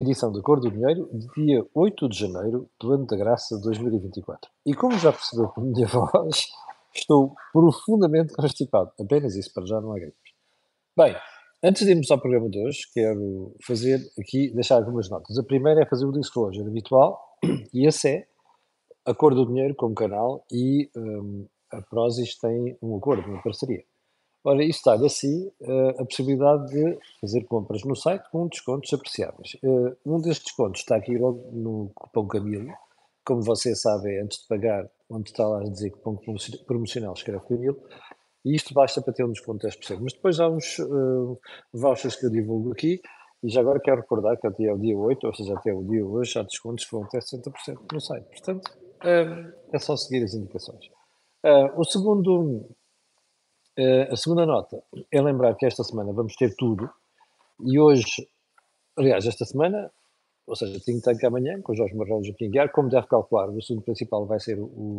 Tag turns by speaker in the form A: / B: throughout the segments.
A: edição da Cor do Dinheiro, dia 8 de janeiro do ano da graça de 2024. E como já percebeu por minha voz, estou profundamente constipado. Apenas isso, para já não há gripes. Bem, antes de irmos ao programa de hoje, quero fazer aqui, deixar algumas notas. A primeira é fazer o disclosure habitual, e esse é a Cor do Dinheiro como canal e um, a Prozis tem um acordo, uma parceria. Ora, isto dá-lhe assim uh, a possibilidade de fazer compras no site com descontos apreciáveis. Uh, um destes descontos está aqui logo no cupom Camilo. Como você sabe, antes de pagar, onde está lá a dizer cupom promocional, escreve Camilo. E isto basta para ter um desconto de 10%. Mas depois há uns uh, vouchers que eu divulgo aqui. E já agora quero recordar que até o dia 8, ou seja, até o dia hoje, há descontos que vão até 60% no site. Portanto, é só seguir as indicações. o segundo Uh, a segunda nota é lembrar que esta semana vamos ter tudo e hoje, aliás, esta semana, ou seja, tanque amanhã, com Jorge Marrelos aqui em guiar, como deve calcular, o assunto principal vai ser o, o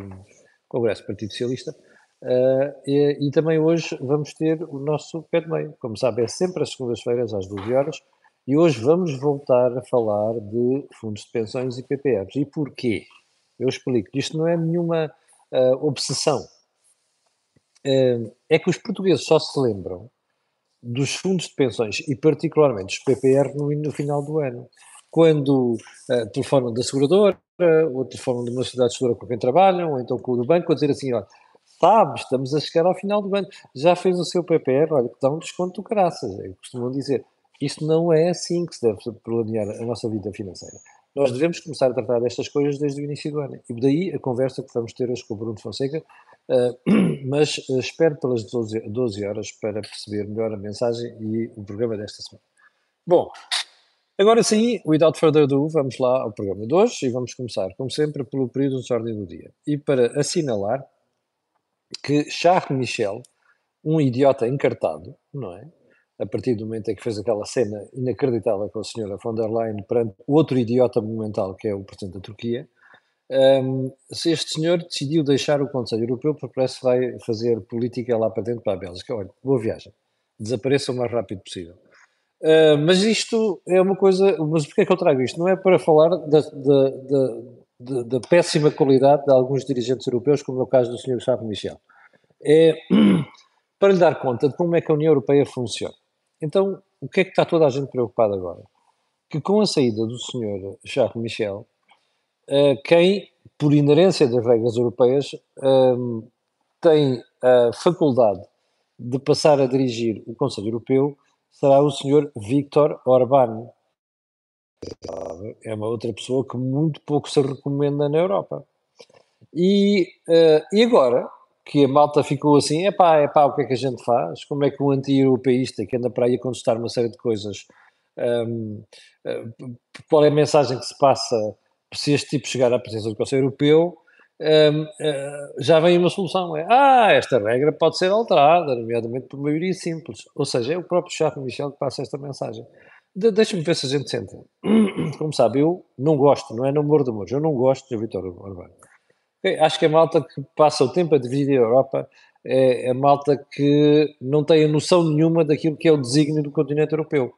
A: Congresso do Partido Socialista, uh, e, e, também hoje vamos ter o nosso pé de meio. Como sabe, é sempre às segundas-feiras, às 12 horas, e hoje vamos voltar a falar de fundos de pensões e PPRs. E porquê? Eu explico. Isto não é nenhuma uh, obsessão é que os portugueses só se lembram dos fundos de pensões e particularmente dos PPR no, no final do ano, quando uh, telefonam da seguradora, ou telefonam de uma sociedade seguradora com quem trabalham, ou então com o do banco, a dizer assim, olha, sabe, estamos a chegar ao final do ano, já fez o seu PPR, olha, que dá um desconto do graças, costumam dizer. Isto não é assim que se deve planear a nossa vida financeira. Nós devemos começar a tratar destas coisas desde o início do ano. E daí a conversa que vamos ter hoje com o Bruno Fonseca, mas uh, espero pelas 12, 12 horas para perceber melhor a mensagem e o programa desta semana. Bom, agora sim, without further ado, vamos lá ao programa de hoje e vamos começar, como sempre, pelo período de ordem do dia. E para assinalar que Charles Michel, um idiota encartado, não é? a partir do momento em que fez aquela cena inacreditável com a senhora von der Leyen perante outro idiota monumental que é o Presidente da Turquia, um, se este senhor decidiu deixar o Conselho Europeu porque parece que vai fazer política lá para dentro para a Bélgica. Olha, boa viagem. Desapareça o mais rápido possível. Uh, mas isto é uma coisa. Mas porquê é que eu trago isto? Não é para falar da, da, da, da péssima qualidade de alguns dirigentes europeus, como é o caso do Sr. Charles Michel. É para lhe dar conta de como é que a União Europeia funciona. Então, o que é que está toda a gente preocupada agora? Que com a saída do senhor Charles Michel, quem, por inerência das regras europeias, uh, tem a faculdade de passar a dirigir o Conselho Europeu será o senhor Viktor Orbán. É uma outra pessoa que muito pouco se recomenda na Europa. E, uh, e agora, que a malta ficou assim, é pá, é pá, o que é que a gente faz? Como é que um anti-europeísta que anda para aí a contestar uma série de coisas, um, uh, qual é a mensagem que se passa se este tipo chegar à presença do Conselho Europeu? Um, uh, já vem uma solução, é, ah, esta regra pode ser alterada, nomeadamente por maioria simples. Ou seja, é o próprio Charles Michel que passa esta mensagem. De, Deixa-me ver se a gente sente. Como sabe, eu não gosto, não é no amor de amor, eu não gosto de Vitor Orbán. Acho que a malta que passa o tempo a dividir a Europa é a malta que não tem a noção nenhuma daquilo que é o desígnio do continente europeu.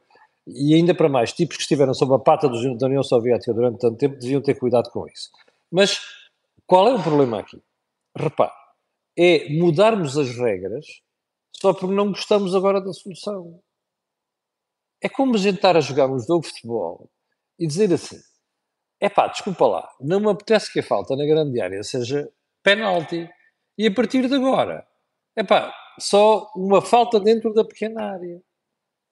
A: E ainda para mais, tipos que estiveram sob a pata do, da União Soviética durante tanto tempo deviam ter cuidado com isso. Mas qual é o problema aqui? Repare, é mudarmos as regras só porque não gostamos agora da solução. É como a gente estar a jogar um jogo de futebol e dizer assim: é pá, desculpa lá, não me apetece que a falta na grande área seja penalti. E a partir de agora, é pá, só uma falta dentro da pequena área.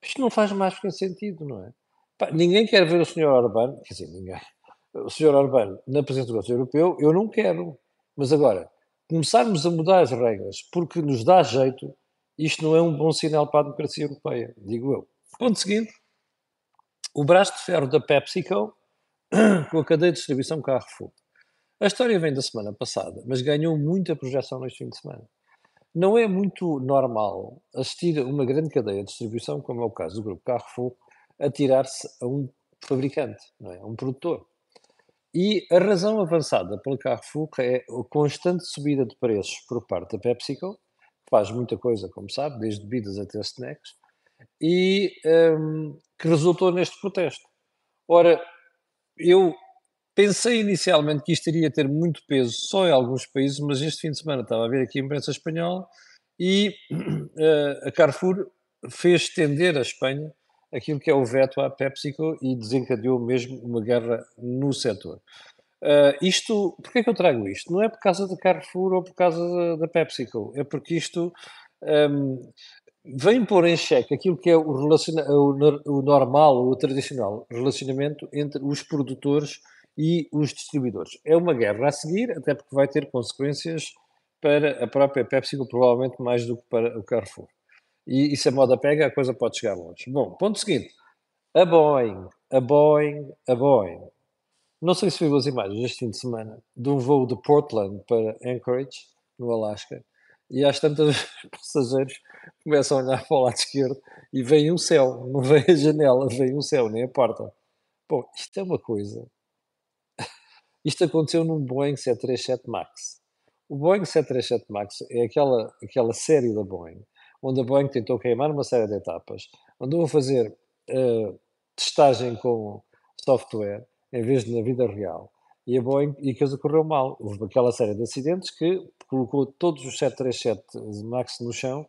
A: Isto não faz mais que sentido, não é? Pá, ninguém quer ver o Sr. Orbán, quer dizer, ninguém. O Sr. Orbán na presença do Conselho Europeu, eu não quero. Mas agora, começarmos a mudar as regras porque nos dá jeito, isto não é um bom sinal para a democracia europeia, digo eu. Ponto seguinte: o braço de ferro da PepsiCo com a cadeia de distribuição Carrefour. A história vem da semana passada, mas ganhou muita projeção neste fim de semana. Não é muito normal assistir a uma grande cadeia de distribuição, como é o caso do grupo Carrefour, a tirar-se a um fabricante, não é? a um produtor. E a razão avançada pelo Carrefour é a constante subida de preços por parte da PepsiCo, que faz muita coisa, como sabe, desde bebidas até snacks, e um, que resultou neste protesto. Ora, eu pensei inicialmente que isto iria ter muito peso só em alguns países, mas este fim de semana estava a ver aqui a imprensa espanhola e uh, a Carrefour fez estender a Espanha aquilo que é o veto à PepsiCo e desencadeou mesmo uma guerra no setor. Uh, isto, porquê é que eu trago isto? Não é por causa da Carrefour ou por causa da, PepsiCo, é porque isto um, vem pôr em xeque aquilo que é o, o, o normal, o tradicional relacionamento entre os produtores e os distribuidores. É uma guerra a seguir, até porque vai ter consequências para a própria PepsiCo, provavelmente mais do que para o Carrefour. E, e se a moda pega, a coisa pode chegar longe. Bom, ponto seguinte. A Boeing, a Boeing, a Boeing. Não sei se viu as imagens este fim de semana de um voo de Portland para Anchorage, no Alasca, e às tantas passageiros começam a olhar para o lado esquerdo e vem um céu, não vem a janela, vem um céu, nem a porta. Bom, isto é uma coisa. Isto aconteceu num Boeing 737 MAX. O Boeing 737 MAX é aquela, aquela série da Boeing, onde a Boeing tentou queimar uma série de etapas, andou a fazer uh, testagem com software em vez de na vida real e a Boeing, e coisa correu mal. Houve aquela série de acidentes que colocou todos os 737 MAX no chão.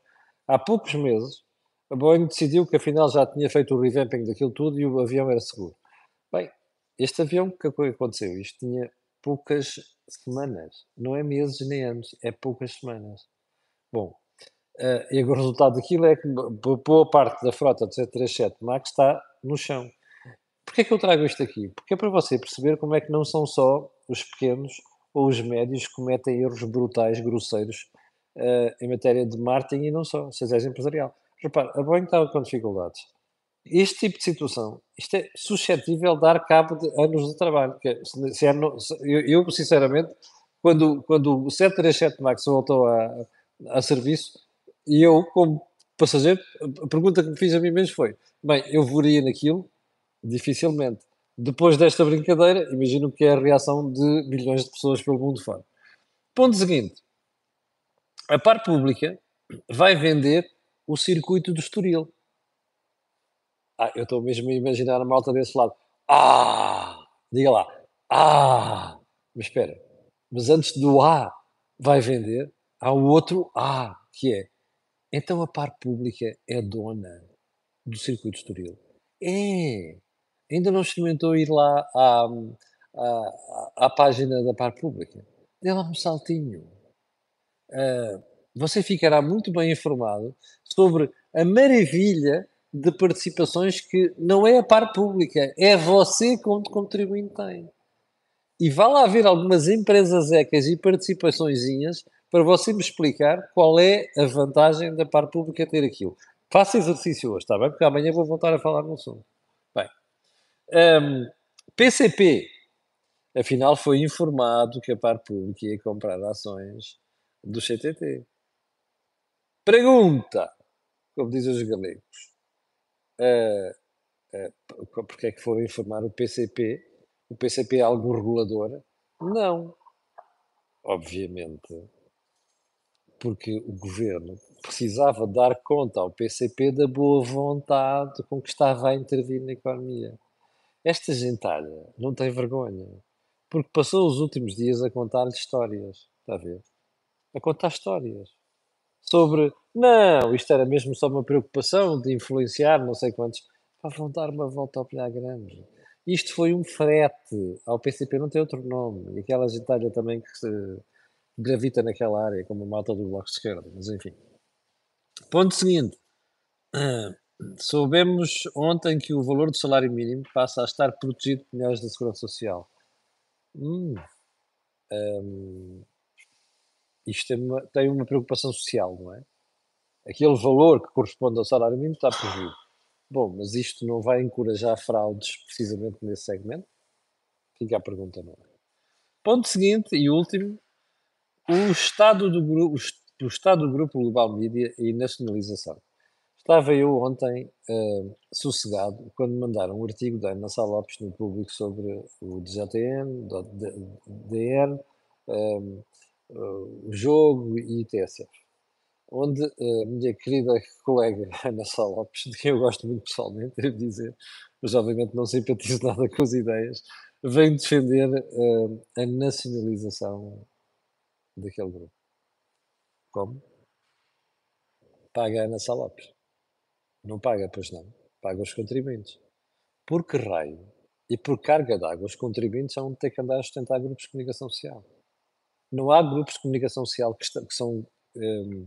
A: Há poucos meses, a Boeing decidiu que afinal já tinha feito o revamping daquilo tudo e o avião era seguro. Bem, este avião, que aconteceu? Isto tinha poucas semanas, não é meses nem anos, é poucas semanas. Bom, uh, e o resultado daquilo é que boa parte da frota do 737 MAX está no chão. Porquê é que eu trago isto aqui? Porque é para você perceber como é que não são só os pequenos ou os médios que cometem erros brutais, grosseiros, uh, em matéria de marketing e não só, seja empresarial. Repare, a Boeing estava com dificuldades. Este tipo de situação, isto é suscetível de dar cabo de anos de trabalho. Se, se é no, se, eu, eu, sinceramente, quando, quando o 737 MAX voltou a, a serviço, e eu, como passageiro, a pergunta que me fiz a mim mesmo foi: bem, eu voaria naquilo Dificilmente. Depois desta brincadeira, imagino que é a reação de milhões de pessoas pelo mundo fora. Ponto seguinte. A par pública vai vender o circuito do Estoril. Ah, eu estou mesmo a imaginar a malta desse lado. Ah! Diga lá. Ah! Mas espera. Mas antes do A vai vender, há o outro A, que é. Então a par pública é dona do circuito Estoril. É! ainda não experimentou ir lá à, à, à página da Par Pública? Dê lá um saltinho. Uh, você ficará muito bem informado sobre a maravilha de participações que não é a par pública, é você como contribuinte tem. E vá lá ver algumas empresas ecas e participaçõezinhas para você me explicar qual é a vantagem da par pública ter aquilo. Faça exercício hoje, está bem? Porque amanhã vou voltar a falar no assunto. Um, PCP, afinal, foi informado que a par pública ia comprar ações do CTT. Pergunta, como dizem os galegos, porque é que foram informar o PCP? O PCP é algo regulador? Não. Obviamente, porque o governo precisava dar conta ao PCP da boa vontade com que estava a intervir na economia. Esta gentalha não tem vergonha, porque passou os últimos dias a contar-lhe histórias, está a ver? A contar histórias sobre, não, isto era mesmo só uma preocupação de influenciar não sei quantos, para vão dar uma volta ao pilhar grande. Isto foi um frete ao PCP, não tem outro nome, e aquela gentalha também que se gravita naquela área, como a malta do Bloco de Esquerda, mas enfim. Ponto seguinte. Soubemos ontem que o valor do salário mínimo passa a estar protegido por milhares da Segurança Social. Hum, hum, isto tem uma, tem uma preocupação social, não é? Aquele valor que corresponde ao salário mínimo está protegido. Bom, mas isto não vai encorajar fraudes precisamente nesse segmento? Fica a pergunta, não é? Ponto seguinte e último, o estado do, grupo, o estado do grupo Global Media e nacionalização. Estava eu ontem uh, sossegado quando mandaram um artigo da Ana Sá Lopes no público sobre o DJTN, DN, um, uh, o jogo e TSF, onde uh, a minha querida colega Ana Sá Lopes, de quem eu gosto muito pessoalmente, devo dizer, mas obviamente não simpatizo nada com as ideias, vem defender uh, a nacionalização daquele grupo. Como? Paga a Ana Salopes. Não paga, pois não. Paga os contribuintes. Por que raio e por carga d'água os contribuintes vão ter que andar a sustentar grupos de comunicação social? Não há grupos de comunicação social que, que são um,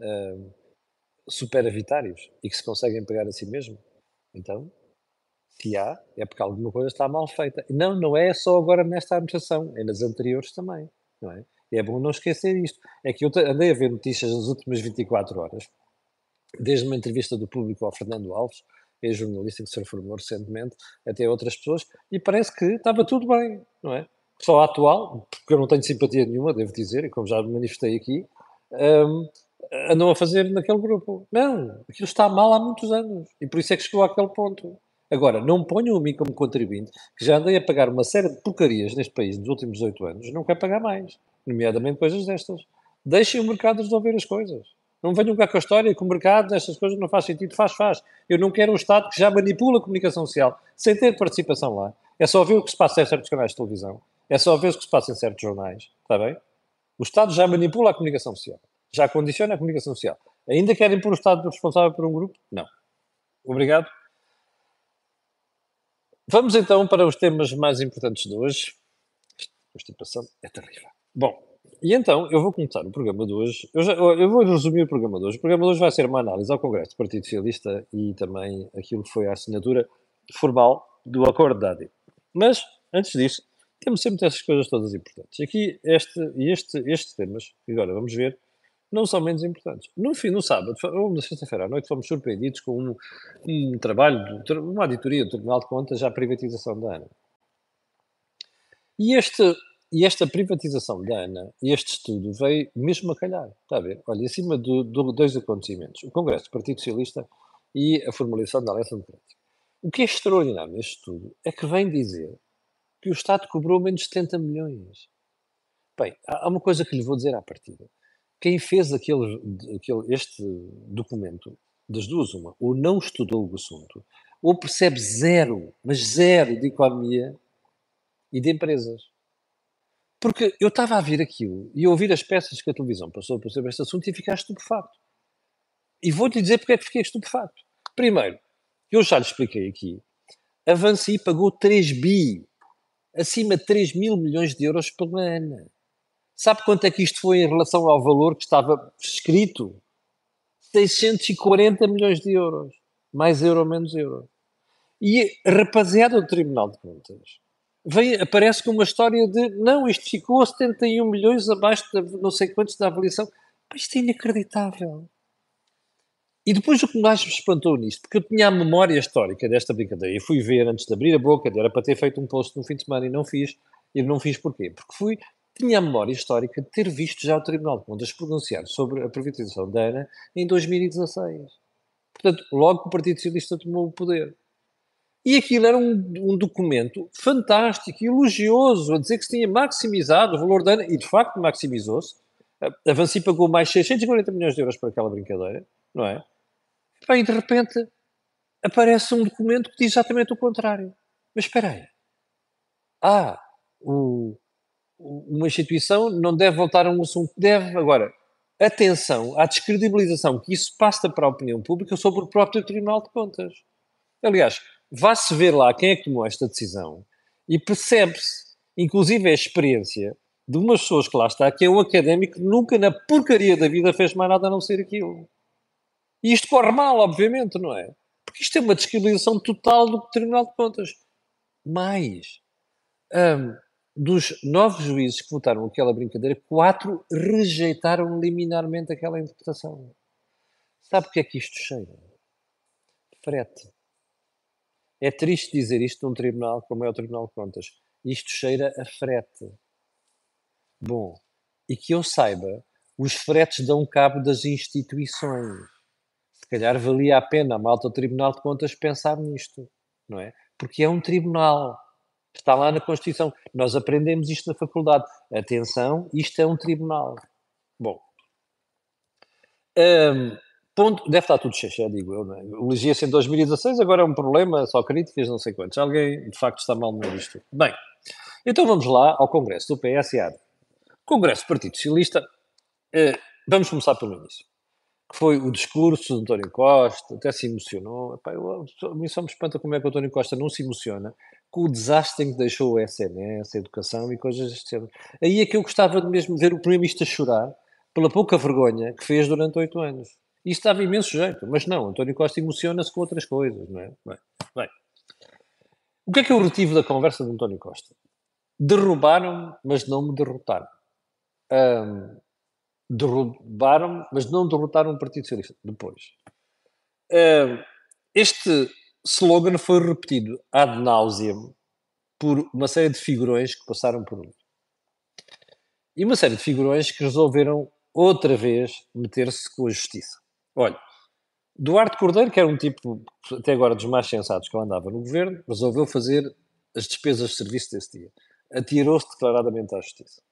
A: um, superavitários e que se conseguem pagar a si mesmo. Então, se há, é porque alguma coisa está mal feita. Não, não é só agora nesta administração, é nas anteriores também. Não é? É bom não esquecer isto. É que eu andei a ver notícias nas últimas 24 horas, desde uma entrevista do público ao Fernando Alves, ex-jornalista que se reformou recentemente, até outras pessoas, e parece que estava tudo bem, não é? Só a atual, porque eu não tenho simpatia nenhuma, devo dizer, e como já manifestei aqui, um, andam a fazer naquele grupo. Não, aquilo está mal há muitos anos, e por isso é que chegou àquele ponto. Agora, não ponham a mim como contribuinte, que já andei a pagar uma série de porcarias neste país nos últimos oito anos, não quero pagar mais, nomeadamente coisas destas. Deixem o mercado resolver as coisas. Não venham cá com a história que o mercado nestas coisas não faz sentido. Faz, faz. Eu não quero um Estado que já manipula a comunicação social sem ter participação lá. É só ver o que se passa em certos canais de televisão. É só ver o que se passa em certos jornais. Está bem? O Estado já manipula a comunicação social. Já condiciona a comunicação social. Ainda querem pôr o Estado responsável por um grupo? Não. Obrigado. Vamos então para os temas mais importantes de hoje. Constipação é terrível. Bom, e então eu vou começar o programa de hoje. Eu, já, eu vou resumir o programa de hoje. O programa de hoje vai ser uma análise ao Congresso do Partido Socialista e também aquilo que foi a assinatura formal do Acordo de ADI. Mas, antes disso, temos sempre essas coisas todas importantes. Aqui, este, este, estes temas, que agora vamos ver, não são menos importantes. No fim, no sábado, ou na sexta-feira à noite, fomos surpreendidos com um, um trabalho, uma auditoria do Tribunal de Contas à privatização da ANA. E, este, e esta privatização da ANA, este estudo, veio mesmo a calhar. Está a ver? Olha, acima de, de dois acontecimentos: o Congresso do Partido Socialista e a formalização da Aliança Democrática. O que é extraordinário neste estudo é que vem dizer que o Estado cobrou menos de 70 milhões. Bem, há uma coisa que lhe vou dizer à partida quem fez aquele, aquele, este documento, das duas, uma, ou não estudou o assunto, ou percebe zero, mas zero de economia e de empresas. Porque eu estava a ver aquilo e a ouvir as peças que a televisão passou por sobre este assunto e ficar estupefacto. E vou-te dizer porque é que fiquei estupefacto. Primeiro, eu já lhe expliquei aqui, a Vansi pagou 3 bi, acima de 3 mil milhões de euros pela ANA. Sabe quanto é que isto foi em relação ao valor que estava escrito? 640 milhões de euros. Mais euro, menos euro. E a rapaziada do Tribunal de Contas vem, aparece com uma história de não, isto ficou 71 milhões abaixo de não sei quantos da avaliação. isto é inacreditável. E depois o que mais me espantou nisto, porque eu tinha a memória histórica desta brincadeira, e fui ver antes de abrir a boca, era para ter feito um post no fim de semana e não fiz. E não fiz porquê? Porque fui tinha a memória histórica de ter visto já o Tribunal de Contas pronunciar sobre a privatização da ANA em 2016. Portanto, logo que o Partido Socialista tomou o poder. E aquilo era um, um, documento fantástico, elogioso, a dizer que se tinha maximizado o valor da ANA, e de facto maximizou-se. A Vansi pagou mais 640 milhões de euros para aquela brincadeira, não é? E de repente aparece um documento que diz exatamente o contrário. Mas espera aí. Ah, o, uma instituição não deve voltar a um assunto, deve. Agora, atenção à descredibilização que isso passa para a opinião pública sobre o próprio Tribunal de Contas. Aliás, vá-se ver lá quem é que tomou esta decisão e percebe-se, inclusive a experiência de umas pessoas que lá está, que é um académico que nunca na porcaria da vida fez mais nada a não ser aquilo. E isto corre mal, obviamente, não é? Porque isto é uma descredibilização total do Tribunal de Contas. Mais, hum, dos nove juízes que votaram aquela brincadeira, quatro rejeitaram liminarmente aquela interpretação. Sabe o que é que isto cheira? Frete. É triste dizer isto num tribunal como é o Tribunal de Contas. Isto cheira a frete. Bom, e que eu saiba, os fretes dão cabo das instituições. Calhar valia a pena a malta do Tribunal de Contas pensar nisto, não é? Porque é um tribunal Está lá na Constituição. Nós aprendemos isto na faculdade. Atenção, isto é um tribunal. Bom. Hum, Ponto, deve estar tudo cheio, digo eu. É? O Ligia-se em 2016, agora é um problema, só críticas, não sei quantos. Alguém, de facto, está mal no disto. Bem, então vamos lá ao Congresso do PSA. Congresso do Partido Socialista, eh, vamos começar pelo início. Que foi o discurso de António Costa, até se emocionou. Epá, eu, a mim só me espanta como é que o António Costa não se emociona com o desastre em que deixou o SNS, a educação e coisas deste género. Aí é que eu gostava de mesmo ver o Primeiro-Ministro chorar pela pouca vergonha que fez durante oito anos. Isto dava imenso jeito, mas não, António Costa emociona-se com outras coisas, não é? Bem, bem. O que é que eu retive da conversa de António Costa? Derrubaram-me, mas não me derrotaram. Um, derrubaram-me, mas não derrotaram o Partido Socialista. Depois. Este slogan foi repetido ad nauseam por uma série de figurões que passaram por ali. E uma série de figurões que resolveram outra vez meter-se com a justiça. Olha, Duarte Cordeiro, que era um tipo, até agora, dos mais sensatos que andava no governo, resolveu fazer as despesas de serviço desse dia. Atirou-se declaradamente à justiça.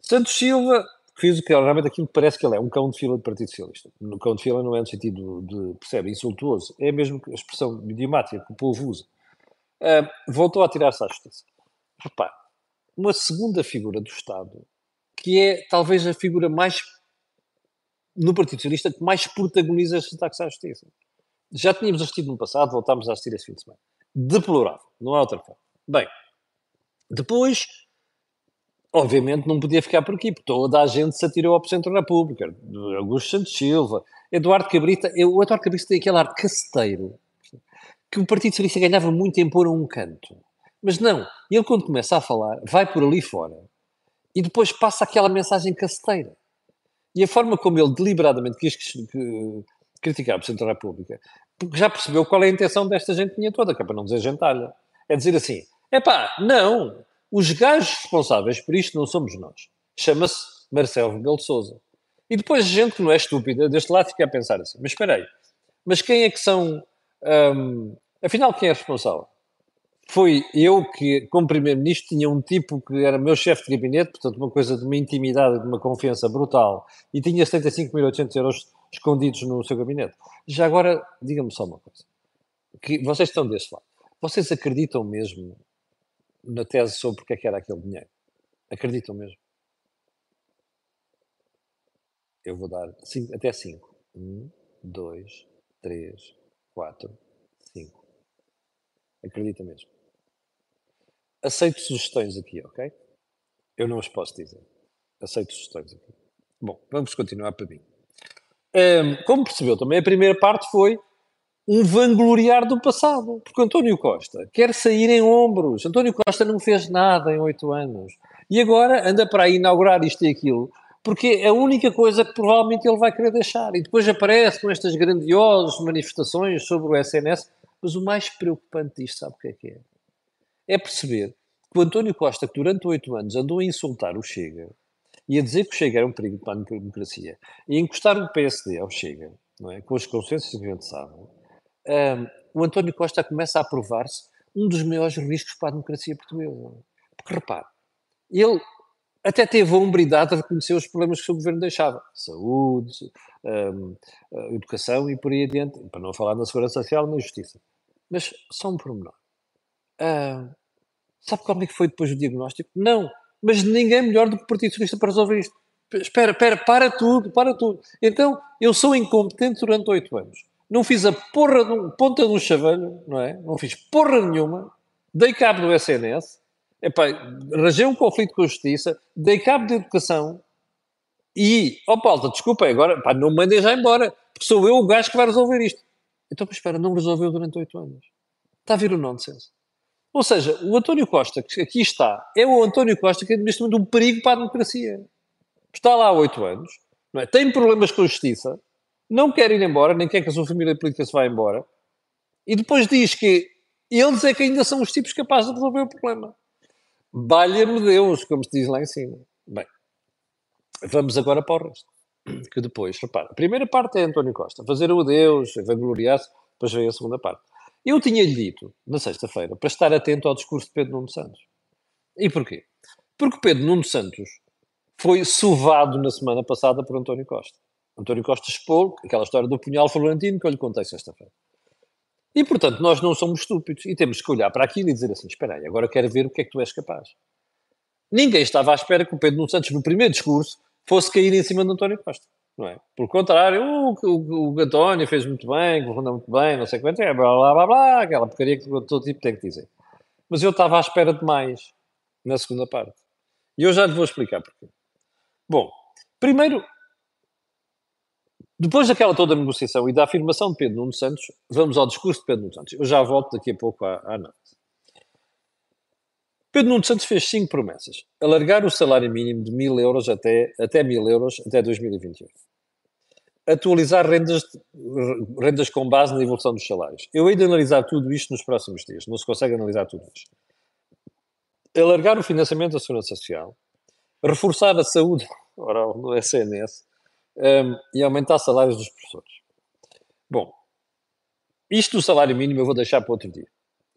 A: Santos Silva fez o que realmente aquilo parece que ele é, um cão de fila do Partido Socialista. No cão de fila não é no sentido de, percebe, insultuoso, é mesmo a expressão idiomática que o povo usa. Uh, voltou a tirar-se à justiça. Repare, uma segunda figura do Estado, que é talvez a figura mais no Partido Socialista que mais protagoniza estes ataques à justiça. Já tínhamos assistido no passado, voltámos a assistir esse fim de semana. Deplorável, não há outra forma. Bem, depois, obviamente não podia ficar por aqui, porque toda a gente se atirou ao Presidente da República, Augusto Santos Silva, Eduardo Cabrita, o Eduardo Cabrita tem aquele ar caceteiro, que o Partido Socialista ganhava muito em pôr a um canto. Mas não, ele quando começa a falar, vai por ali fora, e depois passa aquela mensagem caceteira. E a forma como ele deliberadamente quis criticar o Presidente da República, porque já percebeu qual é a intenção desta gente toda, que é para não dizer gentalha. É dizer assim, é pá, não, os gajos responsáveis por isto não somos nós. Chama-se Marcelo Rebelo de Sousa. E depois gente que não é estúpida, deste lado fica a pensar assim, mas espera aí, mas quem é que são, hum, afinal quem é responsável? foi eu que, como Primeiro-Ministro, tinha um tipo que era meu chefe de gabinete, portanto, uma coisa de uma intimidade, de uma confiança brutal, e tinha 75.800 euros escondidos no seu gabinete. Já agora, diga-me só uma coisa: que vocês estão desse lado, vocês acreditam mesmo na tese sobre porque é que era aquele dinheiro? Acreditam mesmo? Eu vou dar cinco, até 5. 1, 2, 3, 4, 5. Acredita mesmo aceito sugestões aqui, ok? Eu não as posso dizer. Aceito sugestões aqui. Bom, vamos continuar para mim. Um, como percebeu também, a primeira parte foi um vangloriar do passado, porque António Costa quer sair em ombros. António Costa não fez nada em oito anos. E agora anda para inaugurar isto e aquilo, porque é a única coisa que provavelmente ele vai querer deixar. E depois aparece com estas grandiosas manifestações sobre o SNS. Mas o mais preocupante disto, sabe o que é que é? é perceber que o António Costa, que durante oito anos andou a insultar o Chega e a dizer que o Chega era um perigo para a democracia e encostar o PSD ao Chega, não é? com as consequências que a gente sabe, um, o António Costa começa a provar-se um dos maiores riscos para a democracia portuguesa. Porque repare, ele até teve a hombridade de reconhecer os problemas que o seu governo deixava. Saúde, um, educação e por aí adiante, para não falar na segurança social na justiça. Mas só um pormenor. Ah, sabe como é que foi depois o diagnóstico? Não, mas ninguém melhor do que o Partido Socialista para resolver isto. Espera, espera, para tudo, para tudo. Então, eu sou incompetente durante oito anos. Não fiz a porra de um, ponta de um chaveiro, não é? Não fiz porra nenhuma. Dei cabo do SNS. Epá, rajei um conflito com a justiça. Dei cabo de educação. E, ó oh, Paulo, desculpa, agora, pá, não me mandem já embora. Porque sou eu o gajo que vai resolver isto. Então, espera, não resolveu durante oito anos. Está a vir o nonsense. Ou seja, o António Costa, que aqui está, é o António Costa que é neste momento um perigo para a democracia. Está lá há oito anos, não é? tem problemas com a justiça, não quer ir embora, nem quer que a sua família política se vá embora, e depois diz que eles é que ainda são os tipos capazes de resolver o problema. Valha-me Deus, como se diz lá em cima. Bem, vamos agora para o resto. Que depois, repara, a primeira parte é António Costa, fazer o adeus, vangloriar-se, depois vem a segunda parte. Eu tinha-lhe dito, na sexta-feira, para estar atento ao discurso de Pedro Nuno Santos. E porquê? Porque Pedro Nuno Santos foi sovado na semana passada por António Costa. António Costa expô aquela história do punhal florentino que eu lhe contei sexta-feira. E, portanto, nós não somos estúpidos e temos que olhar para aquilo e dizer assim: espera aí, agora quero ver o que é que tu és capaz. Ninguém estava à espera que o Pedro Nuno Santos, no primeiro discurso, fosse cair em cima de António Costa. Não é? Pelo contrário, o, o, o António fez muito bem, correspondeu muito bem, não sei quanto é, blá blá blá blá, aquela porcaria que todo tipo tem que dizer. Mas eu estava à espera de mais na segunda parte. E eu já lhe vou explicar porquê. Bom, primeiro, depois daquela toda negociação e da afirmação de Pedro Nuno Santos, vamos ao discurso de Pedro Nuno Santos. Eu já volto daqui a pouco à, à noite. Pedro Nuno Santos fez cinco promessas. Alargar o salário mínimo de mil euros até, até mil euros até 2028. Atualizar rendas, rendas com base na evolução dos salários. Eu hei de analisar tudo isto nos próximos dias. Não se consegue analisar tudo isto. Alargar o financiamento da Segurança Social. Reforçar a saúde oral no SNS. Um, e aumentar salários dos professores. Bom, isto do salário mínimo eu vou deixar para outro dia.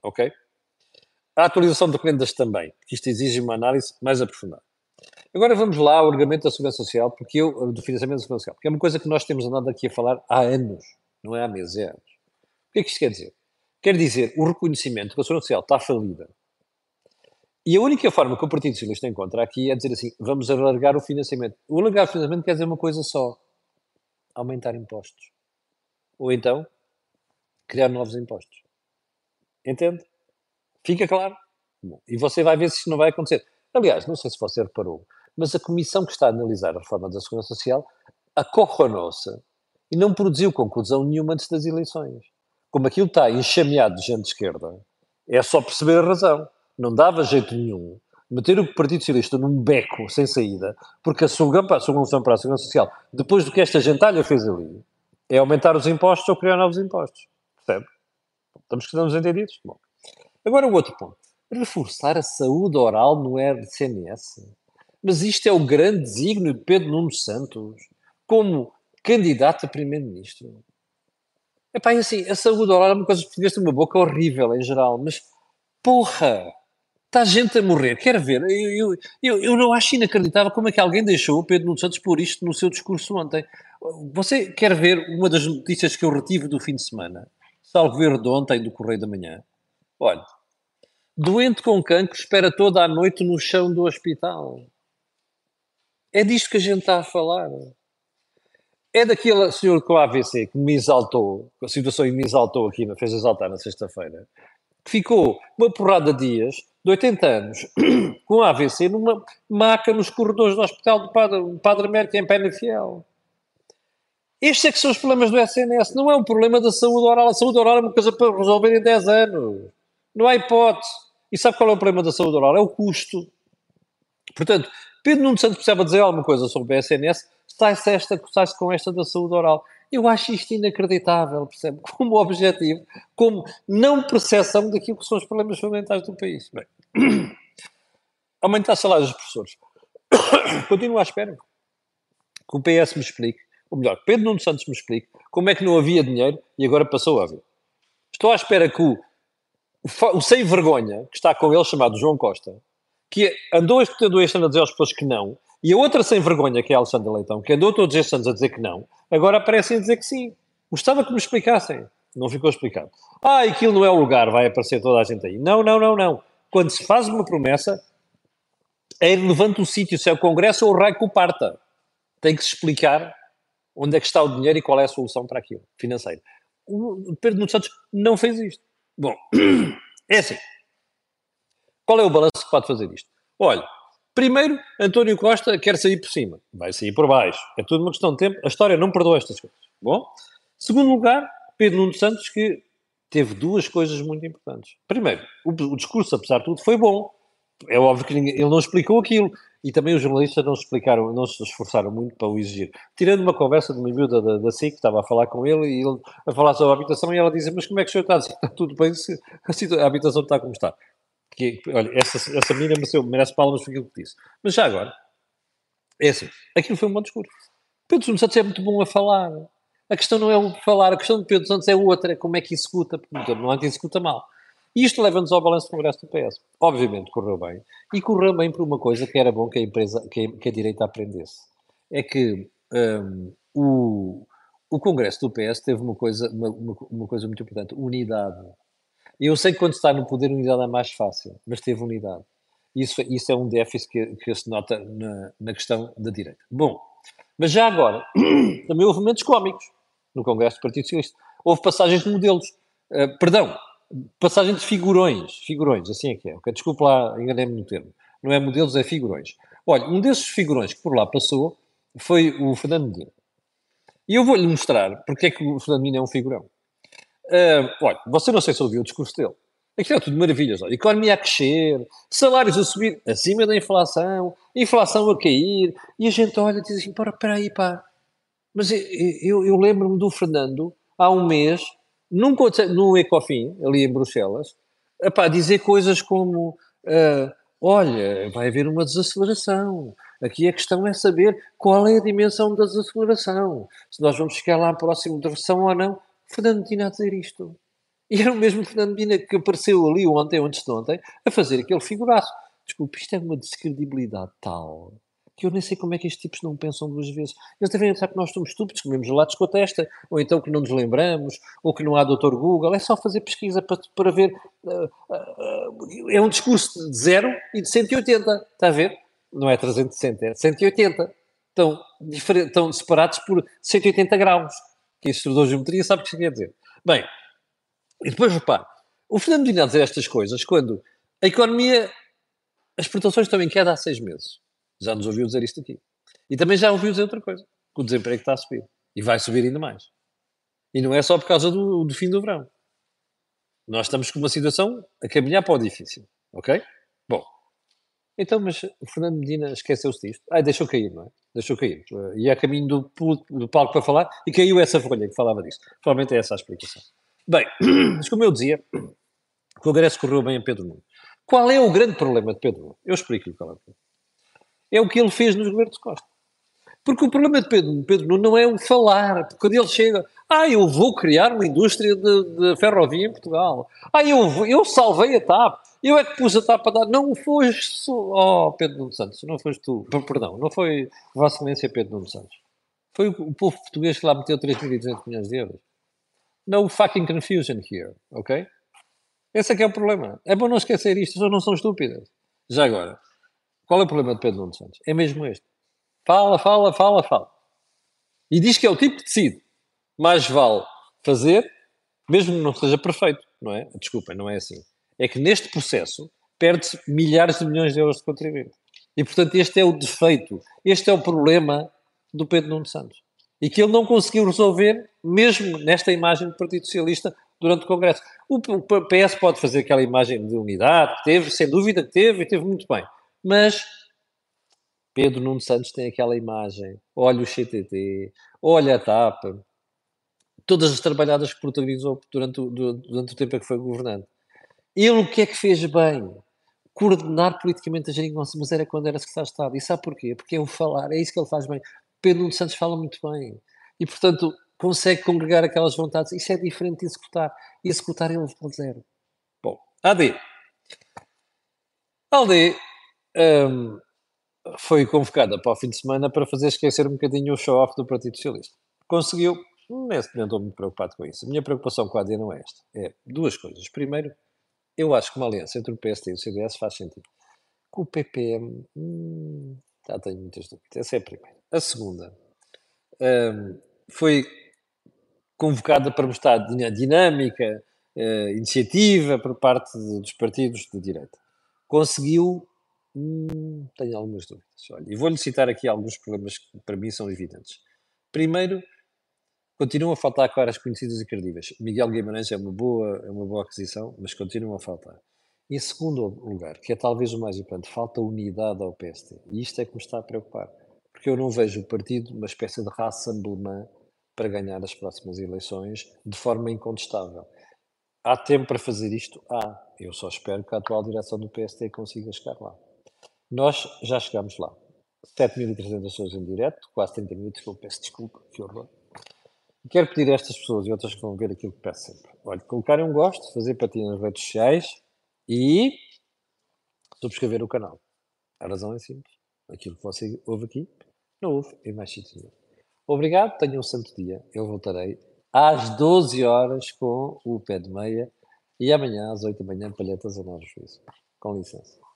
A: Ok? A atualização de rendas também, porque isto exige uma análise mais aprofundada. Agora vamos lá ao argumento da Segurança Social, porque eu, do financiamento da Segurança Social, porque é uma coisa que nós temos andado aqui a falar há anos, não é há meses, é anos. O que é que isto quer dizer? Quer dizer o reconhecimento que a Segurança Social está falida. E a única forma que o Partido Socialista encontra aqui é dizer assim: vamos alargar o financiamento. O alargar o financiamento quer dizer uma coisa só: aumentar impostos. Ou então, criar novos impostos. Entende? Fica claro? Bom, e você vai ver se isso não vai acontecer. Aliás, não sei se você reparou, mas a comissão que está a analisar a reforma da Segurança Social acorronou-se e não produziu conclusão nenhuma antes das eleições. Como aquilo está enxameado de gente de esquerda, é só perceber a razão. Não dava jeito nenhum meter o Partido Socialista num beco sem saída, porque a sua, a solução para a Segurança Social, depois do que esta gentalha fez ali, é aumentar os impostos ou criar novos impostos. Percebe? Estamos estamos entendidos? Bom. Agora o outro ponto. Reforçar a saúde oral no RCNS. Mas isto é o grande desígnio de Pedro Nuno Santos como candidato a primeiro-ministro. Epá, e assim, a saúde oral é uma coisa que português tem uma boca horrível em geral, mas porra, está gente a morrer, quer ver? Eu, eu, eu, não acho inacreditável como é que alguém deixou o Pedro Nuno Santos pôr isto no seu discurso ontem. Você quer ver uma das notícias que eu retive do fim de semana? Salvo ver de ontem do Correio da Manhã. Olha, Doente com cancro espera toda a noite no chão do hospital. É disto que a gente está a falar. É daquele senhor com o AVC que me exaltou, a situação me exaltou aqui, me fez exaltar na sexta-feira, que ficou uma porrada de dias, de 80 anos, com AVC numa maca nos corredores do hospital do Padre, Padre América em Pena Fiel. Estes é que são os problemas do SNS, não é um problema da saúde oral. A saúde oral é uma coisa para resolver em 10 anos. Não há hipótese. E sabe qual é o problema da saúde oral? É o custo. Portanto, Pedro Nuno Santos precisava dizer alguma coisa sobre o SNS, sai-se esta, sai com esta da saúde oral. Eu acho isto inacreditável, percebe? Como objetivo, como não percepção daquilo que são os problemas fundamentais do país. Bem, aumentar salários dos professores. Continuo à espera que o PS me explique, ou melhor, Pedro Nuno Santos me explique como é que não havia dinheiro e agora passou a haver. Estou à espera que o o sem vergonha que está com ele, chamado João Costa, que andou este, andou este ano a dizer aos pessoas que não, e a outra sem vergonha, que é a Alexandra Leitão, que andou todos estes anos a dizer que não, agora aparecem a dizer que sim. Gostava que me explicassem. Não ficou explicado. Ah, aquilo não é o lugar, vai aparecer toda a gente aí. Não, não, não, não. Quando se faz uma promessa, é irrelevante o sítio, se é o Congresso ou o raio que o parta. Tem que se explicar onde é que está o dinheiro e qual é a solução para aquilo, financeiro. O Pedro Nuno Santos não fez isto. Bom, é assim. Qual é o balanço que pode fazer isto? Olha, primeiro, António Costa quer sair por cima. Vai sair por baixo. É tudo uma questão de tempo. A história não perdoa estas coisas. Bom, segundo lugar, Pedro Nuno Santos, que teve duas coisas muito importantes. Primeiro, o, o discurso, apesar de tudo, foi bom. É óbvio que ninguém, ele não explicou aquilo. E também os jornalistas não se explicaram, não se esforçaram muito para o exigir. Tirando uma conversa de uma miúda da, da SIC, que estava a falar com ele, e ele a falar sobre a habitação, e ela dizia, mas como é que o senhor está a dizer? Está tudo bem, a habitação está como está. Que, olha, essa, essa menina mereceu, merece palmas por aquilo que disse. Mas já agora, é assim, aquilo foi um bom discurso. Pedro Nuno Santos é muito bom a falar. A questão não é o falar, a questão de Pedro Santos é outra, é como é que executa, porque não é que executa mal. E isto leva-nos ao balanço do Congresso do PS. Obviamente correu bem. E correu bem por uma coisa que era bom que a empresa, que a, que a direita aprendesse. É que um, o, o Congresso do PS teve uma coisa, uma, uma, coisa muito importante, unidade. Eu sei que quando está no poder, unidade é mais fácil, mas teve unidade. Isso, isso é um déficit que, que se nota na, na questão da direita. Bom, mas já agora, também houve momentos cómicos no Congresso do Partido Socialista. Houve passagens de modelos. Uh, perdão, passagens de figurões. Figurões, assim é que é. Okay? Desculpe lá, enganei-me no termo. Não é modelos, é figurões. Olha, um desses figurões que por lá passou foi o Fernando Medina. E eu vou-lhe mostrar porque é que o Fernando Medina é um figurão. Uh, olha, você não sei se ouviu o discurso dele. Aquilo é tudo maravilhas. Olha, economia a crescer, salários a subir acima da inflação, inflação a cair. E a gente olha e diz assim: para, para aí, pá. Mas eu, eu, lembro-me do Fernando, há um mês, num, num Ecofin, ali em Bruxelas, epá, dizer coisas como: uh, olha, vai haver uma desaceleração. Aqui a questão é saber qual é a dimensão da desaceleração. Se nós vamos chegar lá próximo da versão ou não. Fernando tinha a dizer isto. E era o mesmo Fernando Medina que apareceu ali ontem, antes de ontem, a fazer aquele figuraço. Desculpe, isto é uma descredibilidade tal que eu nem sei como é que estes tipos não pensam duas vezes. Eles devem achar que nós somos estúpidos, comemos gelados com a testa, ou então que não nos lembramos, ou que não há doutor Google. É só fazer pesquisa para, para ver. Uh, uh, é um discurso de zero e de 180, está a ver? Não é 360, é 180. Estão, estão separados por 180 graus. Quem estudou geometria sabe o que isso quer dizer. Bem, e depois repare, o Fernando Medina dizer estas coisas quando a economia, as exportações estão em queda há seis meses. Já nos ouviu dizer isto aqui. E também já ouviu dizer outra coisa, que o desemprego está a subir. E vai subir ainda mais. E não é só por causa do, do fim do verão. Nós estamos com uma situação a caminhar para o difícil. Ok? Bom. Então, mas o Fernando Medina esqueceu-se disto. Ah, deixou cair, não é? Deixou cair. E a caminho do, do palco para falar e caiu essa folha que falava disso. Provavelmente é essa a explicação. Bem, mas como eu dizia, o Congresso correu bem a Pedro Nuno. Qual é o grande problema de Pedro Nuno? Eu explico-lhe qual é o problema. É o que ele fez nos governos de Costa. Porque o problema de Pedro, Pedro Nuno não é o falar, porque quando ele chega, ah, eu vou criar uma indústria de, de ferrovia em Portugal, ah, eu, eu salvei a TAP, eu é que pus a TAP a dar, não foi oh, Pedro Nuno Santos, não foste tu, perdão, não foi Vossa Excelência Pedro Nuno Santos, foi o, o povo português que lá meteu 3.200 milhões de euros. No fucking confusion here, ok? Esse é que é o problema. É bom não esquecer isto, as pessoas não são estúpidas. Já agora, qual é o problema de Pedro Nuno Santos? É mesmo este. Fala, fala, fala, fala. E diz que é o tipo que decide. Mais vale fazer, mesmo que não seja perfeito, não é? Desculpem, não é assim. É que neste processo perde-se milhares de milhões de euros de contribuinte. E, portanto, este é o defeito, este é o problema do Pedro Nuno Santos e que ele não conseguiu resolver, mesmo nesta imagem do Partido Socialista, durante o Congresso. O PS pode fazer aquela imagem de unidade, que teve, sem dúvida que teve, e teve muito bem. Mas Pedro Nuno Santos tem aquela imagem, olha o CTT, olha a TAP, todas as trabalhadas que protagonizou durante o, durante o tempo em que foi governante. Ele o que é que fez bem? Coordenar politicamente a geringonça, mas era quando era secretário de Estado. E sabe porquê? Porque é o falar, é isso que ele faz bem. Pedro Nuno Santos fala muito bem. E, portanto, consegue congregar aquelas vontades. Isso é diferente de executar. E executar ele para zero. Bom, AD. AD um, foi convocada para o fim de semana para fazer esquecer um bocadinho o show-off do Partido Socialista. Conseguiu. Não estou muito preocupado com isso. A minha preocupação com a AD não é esta. É duas coisas. Primeiro, eu acho que uma aliança entre o PSD e o CDS faz sentido. Com o PPM, hum, já tenho muitas dúvidas. Essa é a primeira. A segunda um, foi convocada para mostrar dinâmica, uh, iniciativa por parte dos partidos de direita. Conseguiu. Hum, tenho algumas dúvidas. Olha, e vou-lhe citar aqui alguns problemas que para mim são evidentes. Primeiro, continuam a faltar caras conhecidas e credíveis. Miguel Guimarães é uma boa, é uma boa aquisição, mas continuam a faltar. Em segundo lugar, que é talvez o mais importante, falta unidade ao PSD. E isto é que me está a preocupar porque eu não vejo o partido uma espécie de raça emblemã para ganhar as próximas eleições de forma incontestável. Há tempo para fazer isto? Há. Eu só espero que a atual direção do PST consiga chegar lá. Nós já chegamos lá. 7.300 pessoas em direto, quase 30 minutos, que eu peço desculpa, que horror. Quero pedir a estas pessoas e outras que vão ver aquilo que peço sempre. Olha, colocarem um gosto, fazer partilha nas redes sociais e subscrever o canal. A razão é simples. Aquilo que você ouve aqui não houve em mais sítios nenhum. Obrigado, tenham um santo dia. Eu voltarei às 12 horas com o pé de meia e amanhã às 8 da manhã, palhetas a nosso juízo. Com licença.